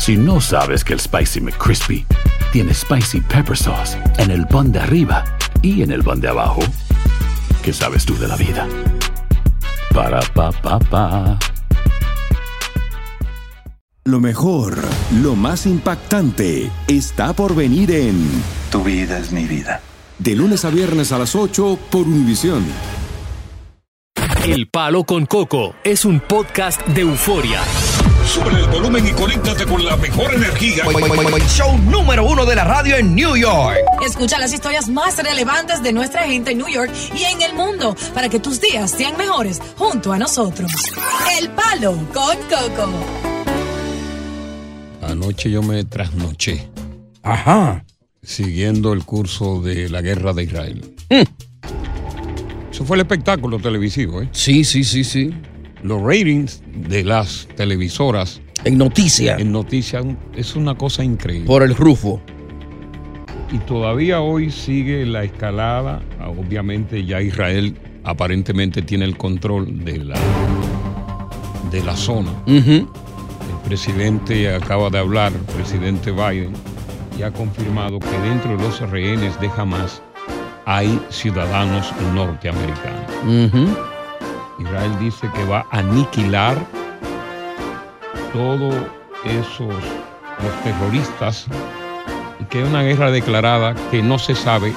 Si no sabes que el Spicy McCrispy tiene Spicy Pepper Sauce en el pan de arriba y en el pan de abajo, ¿qué sabes tú de la vida? Para, pa, pa, pa. Lo mejor, lo más impactante, está por venir en Tu vida es mi vida. De lunes a viernes a las 8 por Univisión. El Palo con Coco es un podcast de euforia. Sube el volumen y conéctate con la mejor energía. Show número uno de la radio en New York. Escucha las historias más relevantes de nuestra gente en New York y en el mundo para que tus días sean mejores junto a nosotros. El Palo con Coco. Anoche yo me trasnoché. Ajá. Siguiendo el curso de la guerra de Israel. Eso fue el espectáculo televisivo, ¿eh? Sí, sí, sí, sí. Los ratings de las televisoras En noticias. en noticias es una cosa increíble. Por el rufo. Y todavía hoy sigue la escalada. Ah, Obviamente ya Israel aparentemente tiene el control de la, de la zona. El presidente acaba de hablar, el presidente Biden, y ha confirmado que dentro de los rehenes de Hamas hay ciudadanos norteamericanos. Israel dice que va a aniquilar todos esos los terroristas y que es una guerra declarada que no se sabe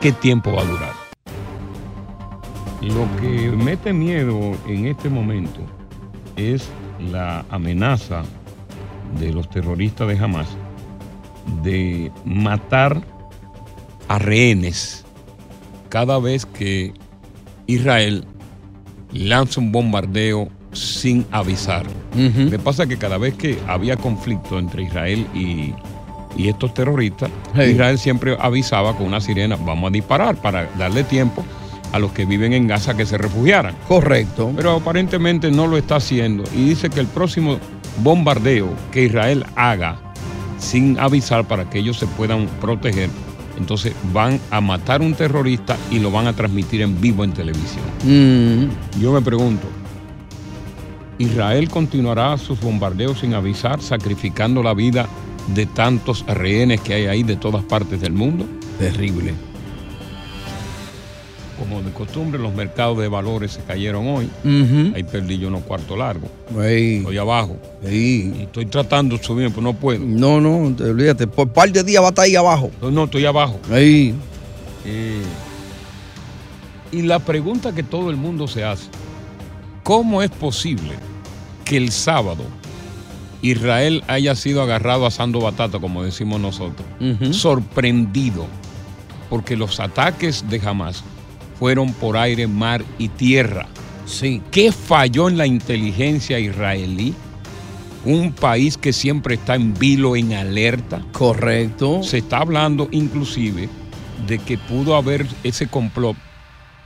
qué tiempo va a durar. Lo que mete miedo en este momento es la amenaza de los terroristas de Hamas de matar a rehenes cada vez que Israel lanza un bombardeo sin avisar. Me pasa que cada vez que había conflicto entre Israel y, y estos terroristas, Hey. Israel siempre avisaba con una sirena, vamos a disparar para darle tiempo a los que viven en Gaza que se refugiaran. Correcto. Pero aparentemente no lo está haciendo y dice que el próximo bombardeo que Israel haga sin avisar para que ellos se puedan proteger, entonces van a matar un terrorista y lo van a transmitir en vivo en televisión. Mm. Yo me pregunto, ¿Israel continuará sus bombardeos sin avisar, sacrificando la vida de tantos rehenes que hay ahí de todas partes del mundo? Terrible. Como de costumbre, los mercados de valores se cayeron hoy. Ujú. Ahí perdí yo unos cuartos largos. Estoy abajo. Y estoy tratando de subir, pero no puedo. No, no, te olvídate. Por par de días va a estar ahí abajo. No, no, estoy abajo. Ey. Eh, y la pregunta que todo el mundo se hace, ¿cómo es posible que el sábado Israel haya sido agarrado asando batata, como decimos nosotros? Sorprendido, porque los ataques de Hamas fueron por aire, mar y tierra. Sí. ¿Qué falló en la inteligencia israelí? Un país que siempre está en vilo, en alerta. Correcto. Se está hablando inclusive de que pudo haber ese complot,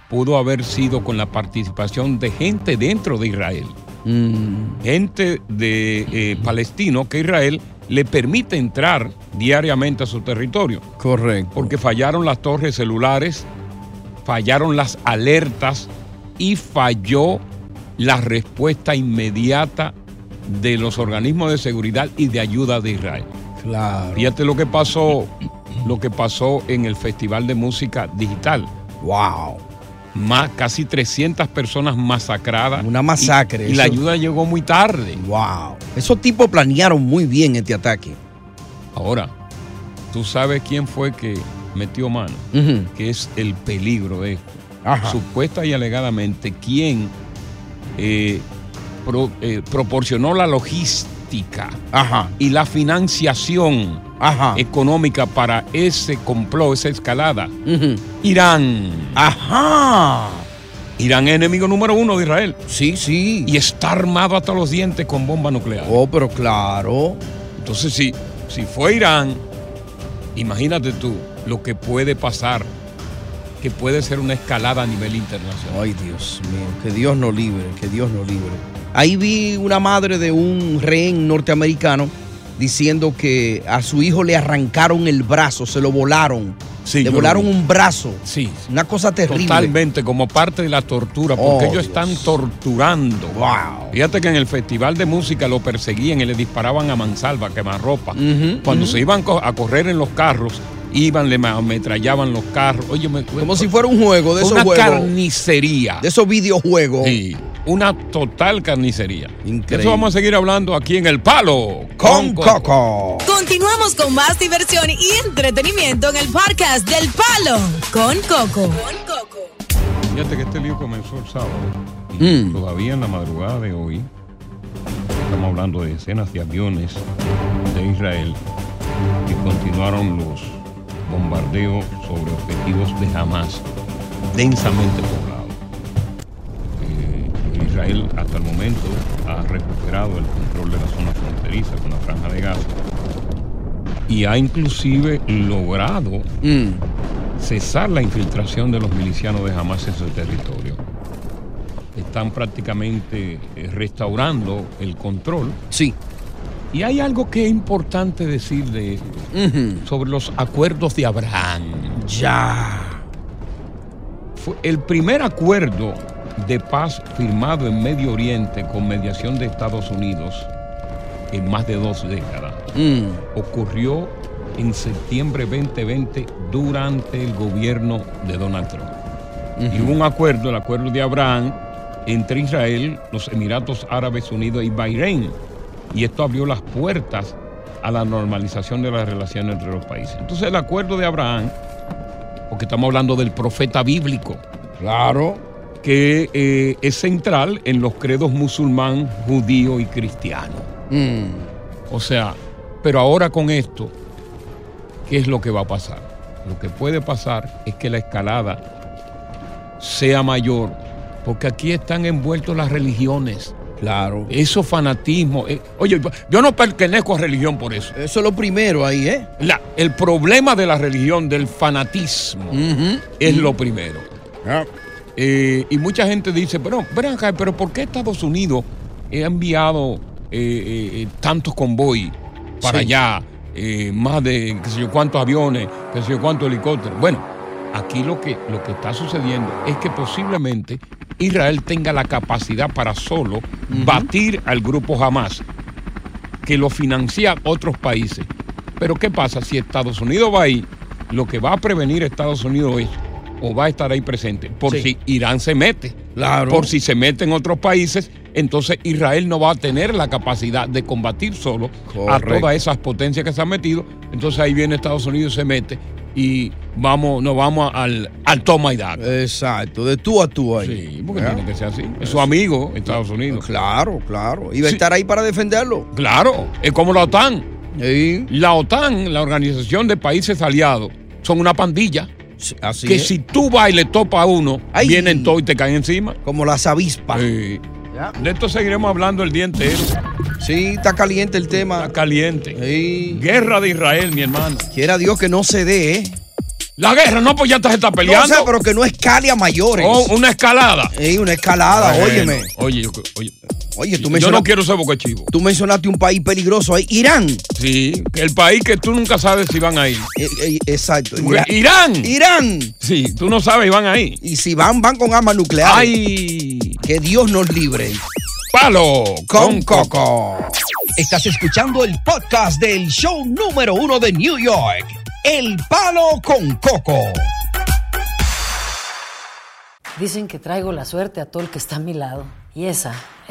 pudo haber sido con la participación de gente dentro de Israel, Mm. gente de eh, palestino que Israel le permite entrar diariamente a su territorio, Correcto. porque fallaron las torres celulares, fallaron las alertas y falló la respuesta inmediata de los organismos de seguridad y de ayuda de Israel. Claro. Fíjate lo que pasó, lo que pasó en el Festival de Música Digital. Wow. Más, casi 300 personas masacradas. Una masacre. Y, y la ayuda llegó muy tarde. Wow. Esos tipos planearon muy bien este ataque. Ahora, tú sabes quién fue que metió mano, que es el peligro de esto. Ajá. Supuesta y alegadamente, quién eh, pro- eh, proporcionó la logística Ajá. y la financiación Ajá. económica para ese complot, esa escalada. Irán. Ajá. Irán es enemigo número uno de Israel. Sí, sí. Y está armado hasta los dientes con bomba nuclear. Oh, pero claro. Entonces, si, si fue Irán, imagínate tú lo que puede pasar, que puede ser una escalada a nivel internacional. Ay, Dios mío, que Dios nos libre, que Dios nos libre. Ahí vi una madre de un rehén norteamericano diciendo que a su hijo le arrancaron el brazo, se lo volaron. Sí, le volaron un brazo. Sí. Una cosa terrible. Totalmente, como parte de la tortura, porque Oh, ellos están torturando. Wow. Fíjate que en el festival de música lo perseguían y le disparaban a mansalva, quemarropa. Ujú, Cuando se iban a correr en los carros, iban, le ametrallaban los carros. Oye, me- Como si fuera un juego de esos una juegos. carnicería. De esos videojuegos. Sí, una total carnicería. Increíble. De eso vamos a seguir hablando aquí en El Palo Con Coco. Continuamos con más diversión y entretenimiento en el podcast del Palo con Coco. Fíjate que este lío comenzó el sábado y Mm. todavía en la madrugada de hoy estamos hablando de decenas de aviones de Israel que continuaron los bombardeos sobre objetivos de Hamas densamente poblados. Eh, Israel hasta el momento ha recuperado el control de la zona fronteriza con la franja de Gaza y ha inclusive logrado Mm. cesar la infiltración de los milicianos de Hamas en su territorio. Están prácticamente eh, restaurando el control. Sí. Y hay algo que es importante decir de esto, sobre los acuerdos de Abraham. Ya. Fue el primer acuerdo de paz firmado en Medio Oriente con mediación de Estados Unidos en más de dos décadas Mm. ocurrió en septiembre 2020 durante el gobierno de Donald Trump. Y hubo un acuerdo, el acuerdo de Abraham, entre Israel, los Emiratos Árabes Unidos y Bahrein. Y esto abrió las puertas a la normalización de las relaciones entre los países. Entonces el acuerdo de Abraham, porque estamos hablando del profeta bíblico, Claro. que eh, es central en los credos musulmán, judío y cristiano. Mm. O sea, pero ahora con esto, ¿qué es lo que va a pasar? Lo que puede pasar es que la escalada sea mayor, porque aquí están envueltos las religiones. Claro. Eso fanatismo. eh, oye, yo no pertenezco a religión por eso. Eso es lo primero ahí, ¿eh? La- el problema de la religión, del fanatismo, es lo primero. Ah. Eh, y mucha gente dice, pero, pero ¿por qué Estados Unidos ha enviado eh, tantos convoy para Sí. allá? más de qué sé yo cuántos aviones, qué sé yo cuántos helicópteros. Bueno, aquí lo que, lo que está sucediendo es que posiblemente Israel tenga la capacidad para solo batir al grupo Hamas, que lo financia otros países. Pero ¿qué pasa? Si Estados Unidos va ahí, lo que va a prevenir Estados Unidos es, o va a estar ahí presente, por Sí. si Irán se mete. Claro. Por si se mete en otros países, entonces Israel no va a tener la capacidad de combatir solo a todas esas potencias que se han metido. Entonces ahí viene Estados Unidos y se mete y vamos, nos vamos al, al toma y daca. Exacto, de tú a tú ahí. Sí, porque tiene que ser así. Es su amigo, Estados Unidos. Claro, claro. Y va a estar ahí para defenderlo. Claro, es como la OTAN. Sí. La OTAN, la Organización de Países Aliados, son una pandilla Sí, Así que es. si tú vas y le topas a uno, Ay. vienen todos y te caen encima. Como las avispas. Sí. De esto seguiremos hablando el día entero. Sí, está caliente el tema. Está caliente. Sí. Guerra de Israel, mi hermano. Quiera Dios que no se dé, ¿eh? La guerra, no, pues ya te está No peleando. sé, pero que no escale a mayores. Oh, una escalada. Ey, una escalada, Bueno, óyeme. Oye, yo- oye. Oye, tú Yo no quiero ser boca chivo. tú mencionaste un país peligroso ahí. Irán. Sí, el país que tú nunca sabes si van a ir. Eh, eh, exacto. Irán. Irán. Sí, tú no sabes si van ahí. Y si van, van con armas nucleares. Ay, Que Dios nos libre. palo Con Coco. Estás escuchando el podcast del show número uno de New York. El Palo con Coco. Dicen que traigo la suerte a todo el que está a mi lado. Y esa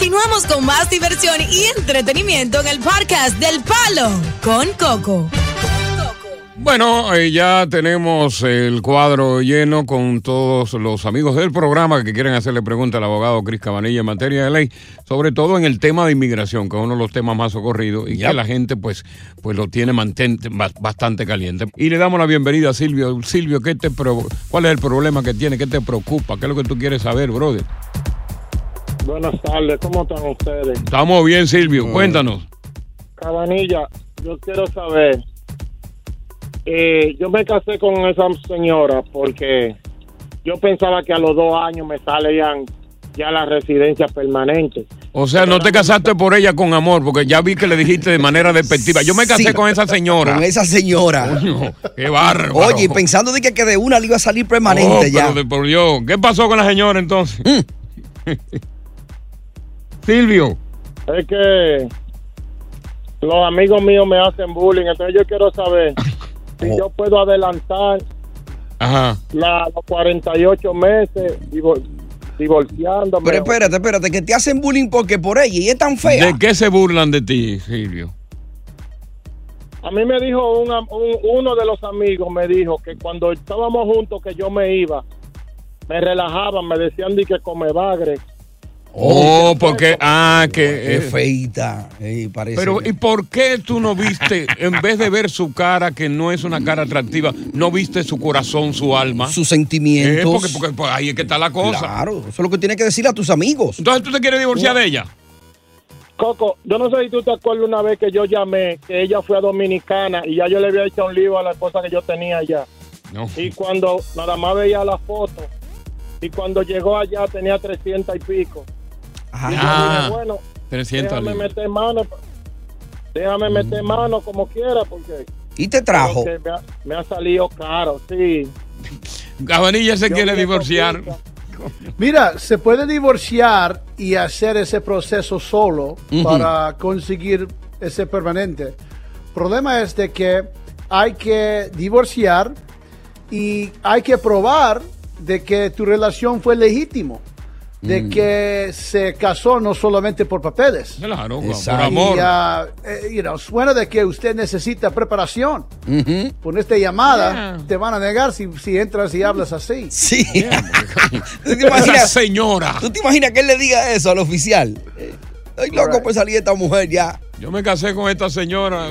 Continuamos con más diversión y entretenimiento en el podcast del Palo con Coco. Bueno, eh, ya tenemos el cuadro lleno con todos los amigos del programa que quieren hacerle preguntas al abogado Cris Cabanilla en materia de ley, sobre todo en el tema de inmigración, que es uno de los temas más ocurridos y que la gente pues, pues lo tiene mantente, bastante caliente. Y le damos la bienvenida a Silvio. Silvio, ¿qué te pro- ¿cuál es el problema que tiene? ¿Qué te preocupa? ¿Qué es lo que tú quieres saber, brother? Buenas tardes, ¿cómo están ustedes? Estamos bien, Silvio. Cuéntanos. Cabanilla, yo quiero saber, eh, yo me casé con esa señora porque yo pensaba que a los dos años me salían ya las residencias permanentes. O sea, no te casaste por ella con amor, porque ya vi que le dijiste de manera despectiva. Yo me casé Sí. con esa señora. Con esa señora. Coño, qué bárbaro. Oye, pensando de que, que de una le iba a salir Oh, permanente ya. pero de por Dios. ¿Qué pasó con la señora entonces? Silvio. Es que los amigos míos me hacen bullying, entonces yo quiero saber si yo puedo adelantar Ajá. la, los 48 meses divor- divorciándome. Pero espérate, espérate, que te hacen bullying porque por ella y es tan fea. ¿De qué se burlan de ti, Silvio? A mí me dijo un am- un- uno de los amigos, me dijo que cuando estábamos juntos, que yo me iba, me relajaban, me decían de que come bagre. Oh, porque, ah, que... Es feita. Ey, parece. Pero, ¿y por qué tú no viste, en vez de ver su cara, que no es una cara atractiva, no viste su corazón, su alma? Sus sentimientos. Eh, porque, porque, pues, ahí es que está la cosa. Claro, eso es lo que tienes que decir a tus amigos. Entonces, ¿tú te quieres divorciar de ella? Coco, yo no sé si tú te acuerdas una vez que yo llamé, que ella fue a Dominicana y ya yo le había hecho un lío a la esposa que yo tenía allá. No. Y cuando nada más veía la foto, y cuando llegó allá tenía 300 y pico. Y yo Ah, dije, bueno, 300 déjame libras. meter mano, déjame meter mano como quiera, porque... ¿Y te trajo? Me ha, me ha salido caro, sí. Cabanilla se Yo quiere divorciar. Mira, se puede divorciar y hacer ese proceso solo para conseguir ese permanente. problema es de que hay que divorciar y hay que probar de que tu relación fue legítimo, de Mm. que se casó no solamente por papeles. Claro, por Y, amor. ah, eh, you know, suena de que usted necesita preparación. Por esta llamada te van a negar si, si entras y hablas así. Sí. ¿Tú te Esa imaginas, señora. ¿Tú te imaginas que él le diga eso al oficial? Estoy loco por salir de esta mujer ya. Yo me casé con esta señora,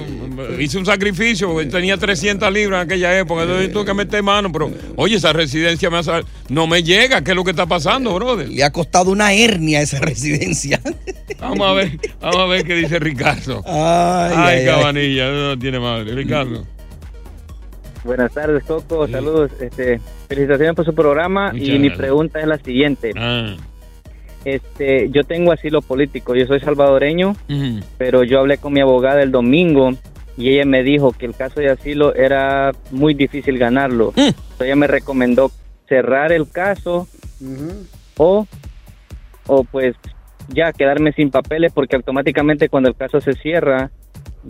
hice un sacrificio, porque tenía 300 libras en aquella época, entonces tuve que meter mano, pero oye, esa residencia me ha sal- no me llega, ¿qué es lo que está pasando, brother? Le ha costado una hernia esa residencia. Vamos a ver, vamos a ver qué dice Ricardo. Ay, Ay, ay, cabanilla, no tiene madre. Ricardo. Buenas tardes, Coco. Saludos. Este, felicitaciones por su programa. Muchas y mi pregunta es la siguiente. Ah. Este, yo tengo asilo político. Yo soy salvadoreño, pero yo hablé con mi abogada el domingo y ella me dijo que el caso de asilo era muy difícil ganarlo. Mm. Entonces ella me recomendó cerrar el caso o, o pues ya quedarme sin papeles porque automáticamente cuando el caso se cierra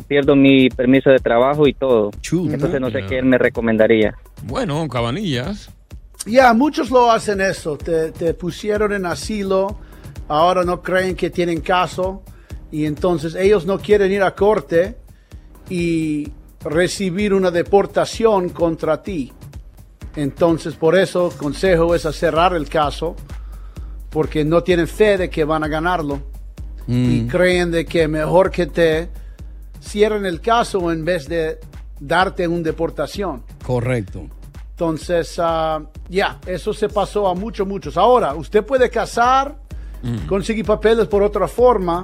pierdo mi permiso de trabajo y todo. Entonces no sé qué él me recomendaría. Bueno, cabanillas. Ya, muchos lo hacen eso. Te, te pusieron en asilo, ahora no creen que tienen caso y entonces ellos no quieren ir a corte y recibir una deportación contra ti. Entonces, por eso el consejo es a cerrar el caso porque no tienen fe de que van a ganarlo y creen de que mejor que te cierren el caso en vez de darte una deportación. Correcto. Entonces, ah, ya, eso se pasó a muchos, muchos. Ahora, usted puede casar, conseguir papeles por otra forma,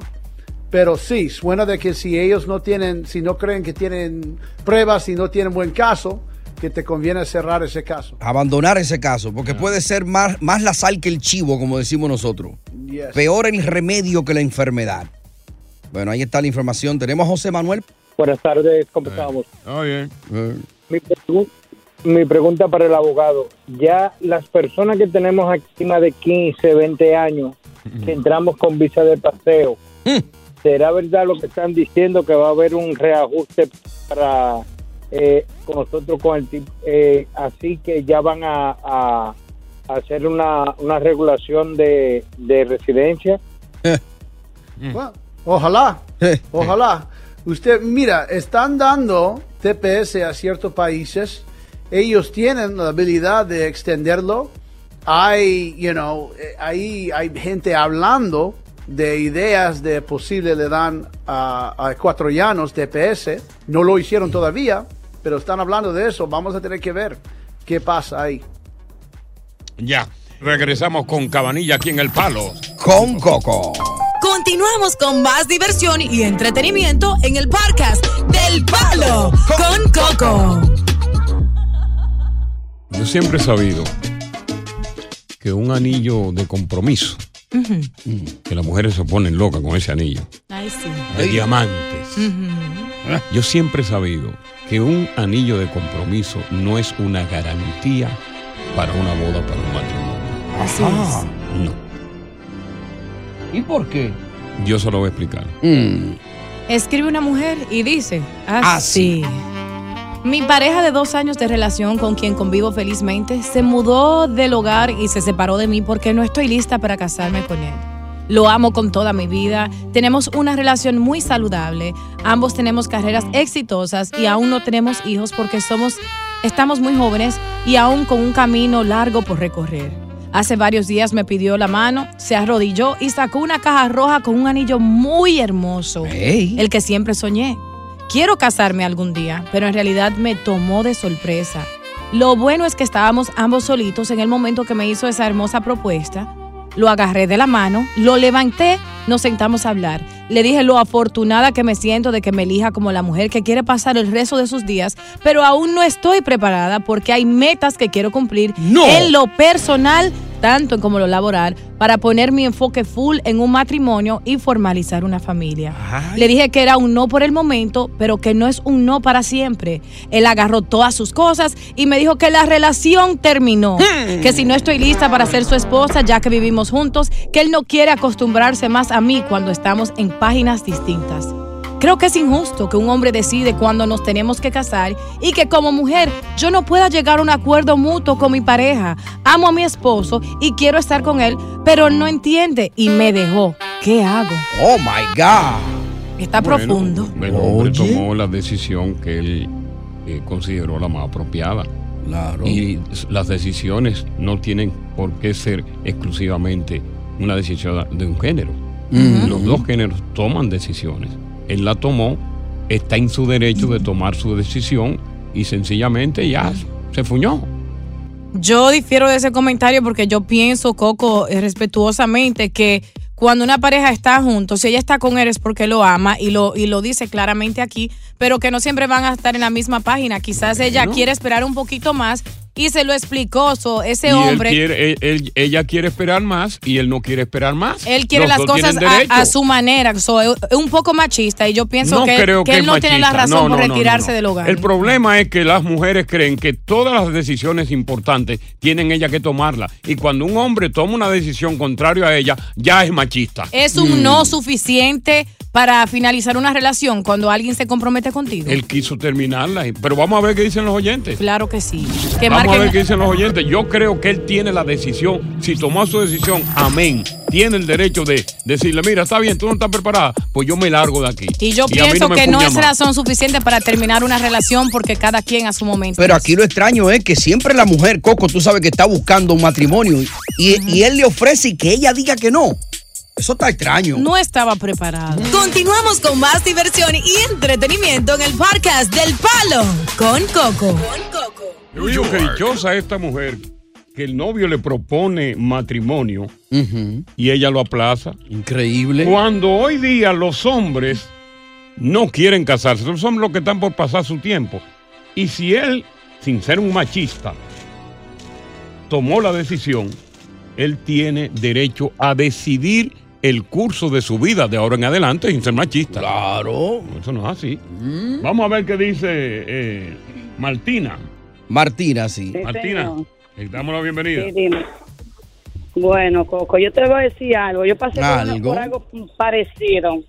pero sí, suena de que si ellos no tienen, si no creen que tienen pruebas y no tienen buen caso, que te conviene cerrar ese caso. Abandonar ese caso, porque puede ser más, más la sal que el chivo, como decimos nosotros. Yes. Peor el remedio que la enfermedad. Bueno, ahí está la información. Tenemos a José Manuel. Buenas tardes, ¿cómo estamos? Ah, bien. Mi, pregu- mi pregunta para el abogado. Ya las personas que tenemos encima de 15, 20 años, que entramos con visa de paseo, ¿será verdad lo que están diciendo que va a haber un reajuste para eh, con nosotros con el tipo? eh, así que ya van a, a- a hacer una, una regulación de, de residencia. Bueno, ojalá, ojalá. Usted, mira, están dando TPS a ciertos países. Ellos tienen la habilidad de extenderlo. Hay, you know, eh, ahí hay gente hablando de ideas de posible le dan a, a ecuatorianos TPS. No lo hicieron todavía, pero están hablando de eso. Vamos a tener que ver qué pasa ahí. Ya, regresamos con Cabanilla aquí en El Palo. Con Coco. Continuamos con más diversión y entretenimiento en el podcast del Palo con Coco. Yo siempre he sabido que un anillo de compromiso, que las mujeres se ponen locas con ese anillo, Ay, sí. de diamantes. Yo siempre he sabido que un anillo de compromiso no es una garantía para una boda, para un matrimonio. Así es. No. ¿Y por qué? Yo se lo voy a explicar. Escribe una mujer y dice así. Mi pareja de dos años de relación con quien convivo felizmente se mudó del hogar y se separó de mí porque no estoy lista para casarme con él. Lo amo con toda mi vida, tenemos una relación muy saludable, ambos tenemos carreras exitosas y aún no tenemos hijos porque somos, estamos muy jóvenes y aún con un camino largo por recorrer. Hace varios días me pidió la mano, se arrodilló y sacó una caja roja con un anillo muy hermoso, el que siempre soñé. Quiero casarme algún día, pero en realidad me tomó de sorpresa. Lo bueno es que estábamos ambos solitos en el momento que me hizo esa hermosa propuesta. Lo agarré de la mano, lo levanté, nos sentamos a hablar. Le dije lo afortunada que me siento de que me elija como la mujer que quiere pasar el resto de sus días, pero aún no estoy preparada porque hay metas que quiero cumplir en lo personal, tanto en como lo laboral, para poner mi enfoque full en un matrimonio y formalizar una familia. Le dije que era un no por el momento, pero que no es un no para siempre. Él agarró todas sus cosas y me dijo que la relación terminó, que si no estoy lista para ser su esposa ya que vivimos juntos, que él no quiere acostumbrarse más a mí cuando estamos en páginas distintas. Creo que es injusto que un hombre decide cuándo nos tenemos que casar y que como mujer yo no pueda llegar a un acuerdo mutuo con mi pareja. Amo a mi esposo y quiero estar con él, pero no entiende y me dejó. ¿Qué hago? Oh my God. Está Bueno, profundo. El hombre tomó la decisión que él eh, consideró la más apropiada. Claro. Y las decisiones no tienen por qué ser exclusivamente una decisión de un género. Los dos géneros toman decisiones. Él la tomó, está en su derecho de tomar su decisión y sencillamente ya se fuñó. Yo difiero de ese comentario porque yo pienso, Coco, eh, respetuosamente, que cuando una pareja está juntos, si ella está con él es porque lo ama y lo, y lo dice claramente aquí, pero que no siempre van a estar en la misma página. Quizás ella quiere esperar un poquito más y se lo explicó. So, ese y hombre. Él quiere, él- él- ella quiere esperar más y él no quiere esperar más. Él quiere Los las cosas a, su manera. So, es un poco machista y yo pienso no que, creo que que, él no tiene la razón No, por no, retirarse del hogar. El problema es que las mujeres creen que todas las decisiones importantes tienen ella que tomarlas. Y cuando un hombre toma una decisión contraria a ella, ya es machista. Es un no suficiente para finalizar una relación cuando alguien se compromete contigo. Él quiso terminarla. Pero vamos a ver qué dicen los oyentes. Claro que sí. Que Vamos a ver qué dicen los oyentes. Yo creo que él tiene la decisión. Si tomó su decisión, amén. Tiene el derecho de decirle, mira, está bien, tú no estás preparada, pues yo me largo de aquí. Y yo pienso que no es más. razón suficiente para terminar una relación porque cada quien a su momento. Pero aquí lo extraño es que siempre la mujer, Coco, tú sabes que está buscando un matrimonio y, y él le ofrece y que ella diga que no. Eso está extraño. No estaba preparado. Continuamos con más diversión y entretenimiento en el podcast del Palo con Coco. Yo digo que dichosa esta mujer que el novio le propone matrimonio y ella lo aplaza. Increíble. Cuando hoy día los hombres no quieren casarse, son los que están por pasar su tiempo. Y si él, sin ser un machista, tomó la decisión, él tiene derecho a decidir el curso de su vida de ahora en adelante sin ser machista. Claro. Eso no es así. Vamos a ver qué dice eh, Martina. Martina, sí. Martina, damos la bienvenida. Sí, dime. Bueno, Coco, yo te voy a decir algo. Yo pasé ¿Algo? por algo parecido.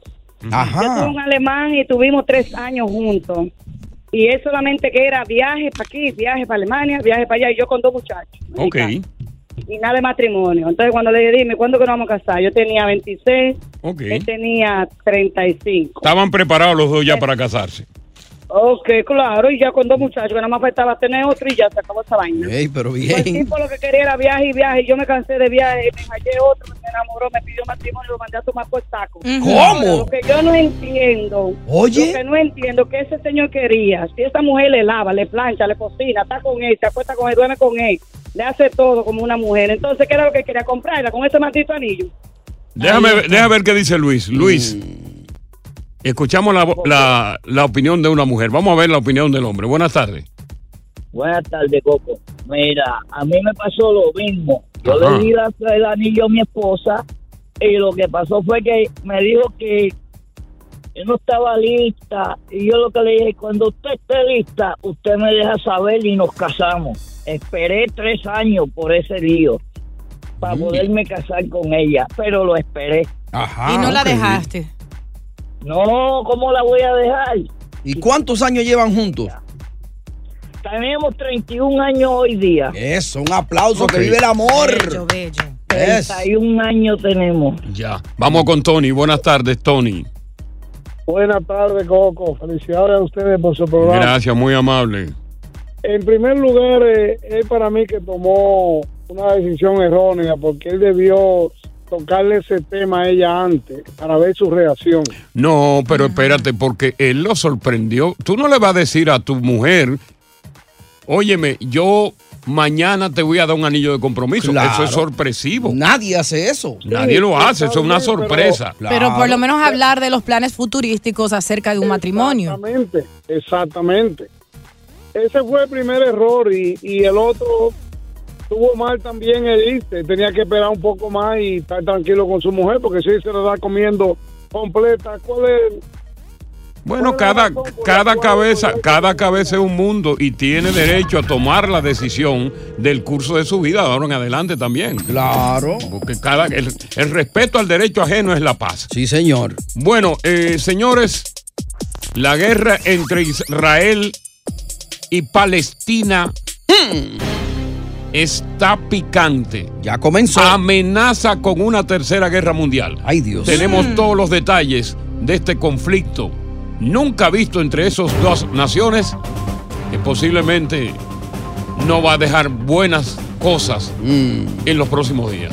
Ajá. Yo tuve un alemán y tuvimos tres años juntos. Y él solamente que era viaje para aquí, viaje para Alemania, viaje para allá, y yo con dos muchachos. Ok. Y nada de matrimonio. Entonces cuando le dije, dime, ¿cuándo que nos vamos a casar? Yo tenía 26, Ok. él tenía 35. Estaban preparados los dos ya para casarse. Ok, claro, y ya con dos muchachos, que nada más faltaba tener otro y ya se acabó esa vaina. Ey, pero Pues el bien. tipo lo que quería era viaje y viaje, y yo me cansé de viaje, me hallé otro, me enamoró, me pidió matrimonio y lo mandé a tomar por saco. ¿Cómo? Lo que yo no entiendo, Oye. lo que no entiendo, que ese señor quería, si esa mujer le lava, le plancha, le cocina, está con él, se acuesta con él, duerme con él, le hace todo como una mujer, entonces, ¿qué era lo que quería comprarla con ese maldito anillo? Déjame, ver- déjame ver qué dice Luis. Luis, escuchamos la, la- la opinión de una mujer. Vamos a ver la opinión del hombre. Buenas tardes. Buenas tardes, Coco. Mira, a mí me pasó lo mismo. Yo Ajá. le di la- el anillo a mi esposa y lo que pasó fue que me dijo que yo no estaba lista y yo lo que le dije, cuando usted esté lista, usted me deja saber y nos casamos. Esperé tres años por ese lío para poderme casar con ella, pero lo esperé. Ajá. y no la dejaste. No, ¿cómo la voy a dejar? ¿Y cuántos años llevan juntos? Tenemos 31 años hoy día. Eso, un aplauso, que vive el amor. Bello, bello. Es. 31 años tenemos. Ya. Vamos con Tony. Buenas tardes, Tony. Buenas tardes, Coco. Felicidades a ustedes por su programa. Gracias, muy amable. En primer lugar, eh, él para mí que tomó una decisión errónea porque él debió tocarle ese tema a ella antes para ver su reacción. No, pero espérate, porque él lo sorprendió. Tú no le vas a decir a tu mujer, óyeme, yo mañana te voy a dar un anillo de compromiso. Claro. Eso es sorpresivo. Nadie hace eso. Nadie lo hace, eso es una sorpresa. Pero por lo menos hablar de los planes futurísticos acerca de un matrimonio. Exactamente, exactamente. Ese fue el primer error y, y el otro tuvo mal también el irse. Tenía que esperar un poco más y estar tranquilo con su mujer porque si se la da comiendo completa, ¿cuál es? Bueno, cada, cada cabeza, cada cabeza es un mundo y tiene derecho a tomar la decisión del curso de su vida de ahora en adelante también. Claro. Porque cada, el, el respeto al derecho ajeno es la paz. Sí, señor. Bueno, eh, señores, la guerra entre Israel y Palestina está picante. Ya comenzó. Amenaza con una tercera guerra mundial. Ay, Dios. Tenemos Mm. todos los detalles de este conflicto nunca visto entre esas dos naciones que posiblemente no va a dejar buenas cosas Mm. en los próximos días.